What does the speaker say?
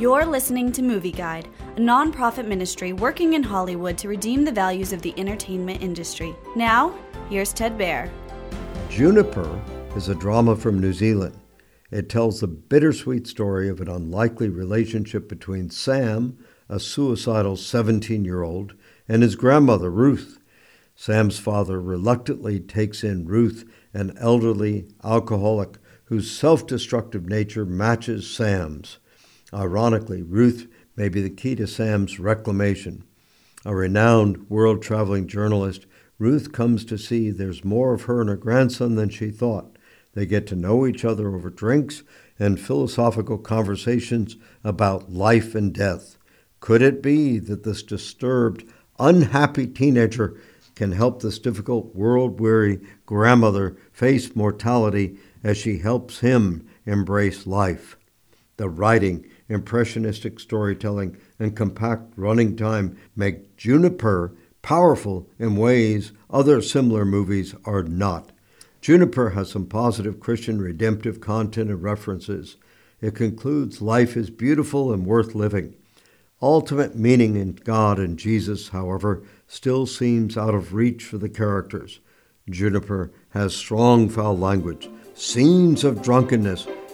You're listening to Movie Guide, a nonprofit ministry working in Hollywood to redeem the values of the entertainment industry. Now, here's Ted Baehr. Juniper is a drama from New Zealand. It tells the bittersweet story of an unlikely relationship between Sam, a suicidal 17 year old, and his grandmother, Ruth. Sam's father reluctantly takes in Ruth, an elderly alcoholic whose self destructive nature matches Sam's. Ironically, Ruth may be the key to Sam's reclamation. A renowned world traveling journalist, Ruth comes to see there's more of her and her grandson than she thought. They get to know each other over drinks and philosophical conversations about life and death. Could it be that this disturbed, unhappy teenager can help this difficult, world weary grandmother face mortality as she helps him embrace life. The writing, impressionistic storytelling, and compact running time make Juniper powerful in ways other similar movies are not. Juniper has some positive Christian redemptive content and references. It concludes life is beautiful and worth living. Ultimate meaning in God and Jesus, however, still seems out of reach for the characters. Juniper has strong foul language, scenes of drunkenness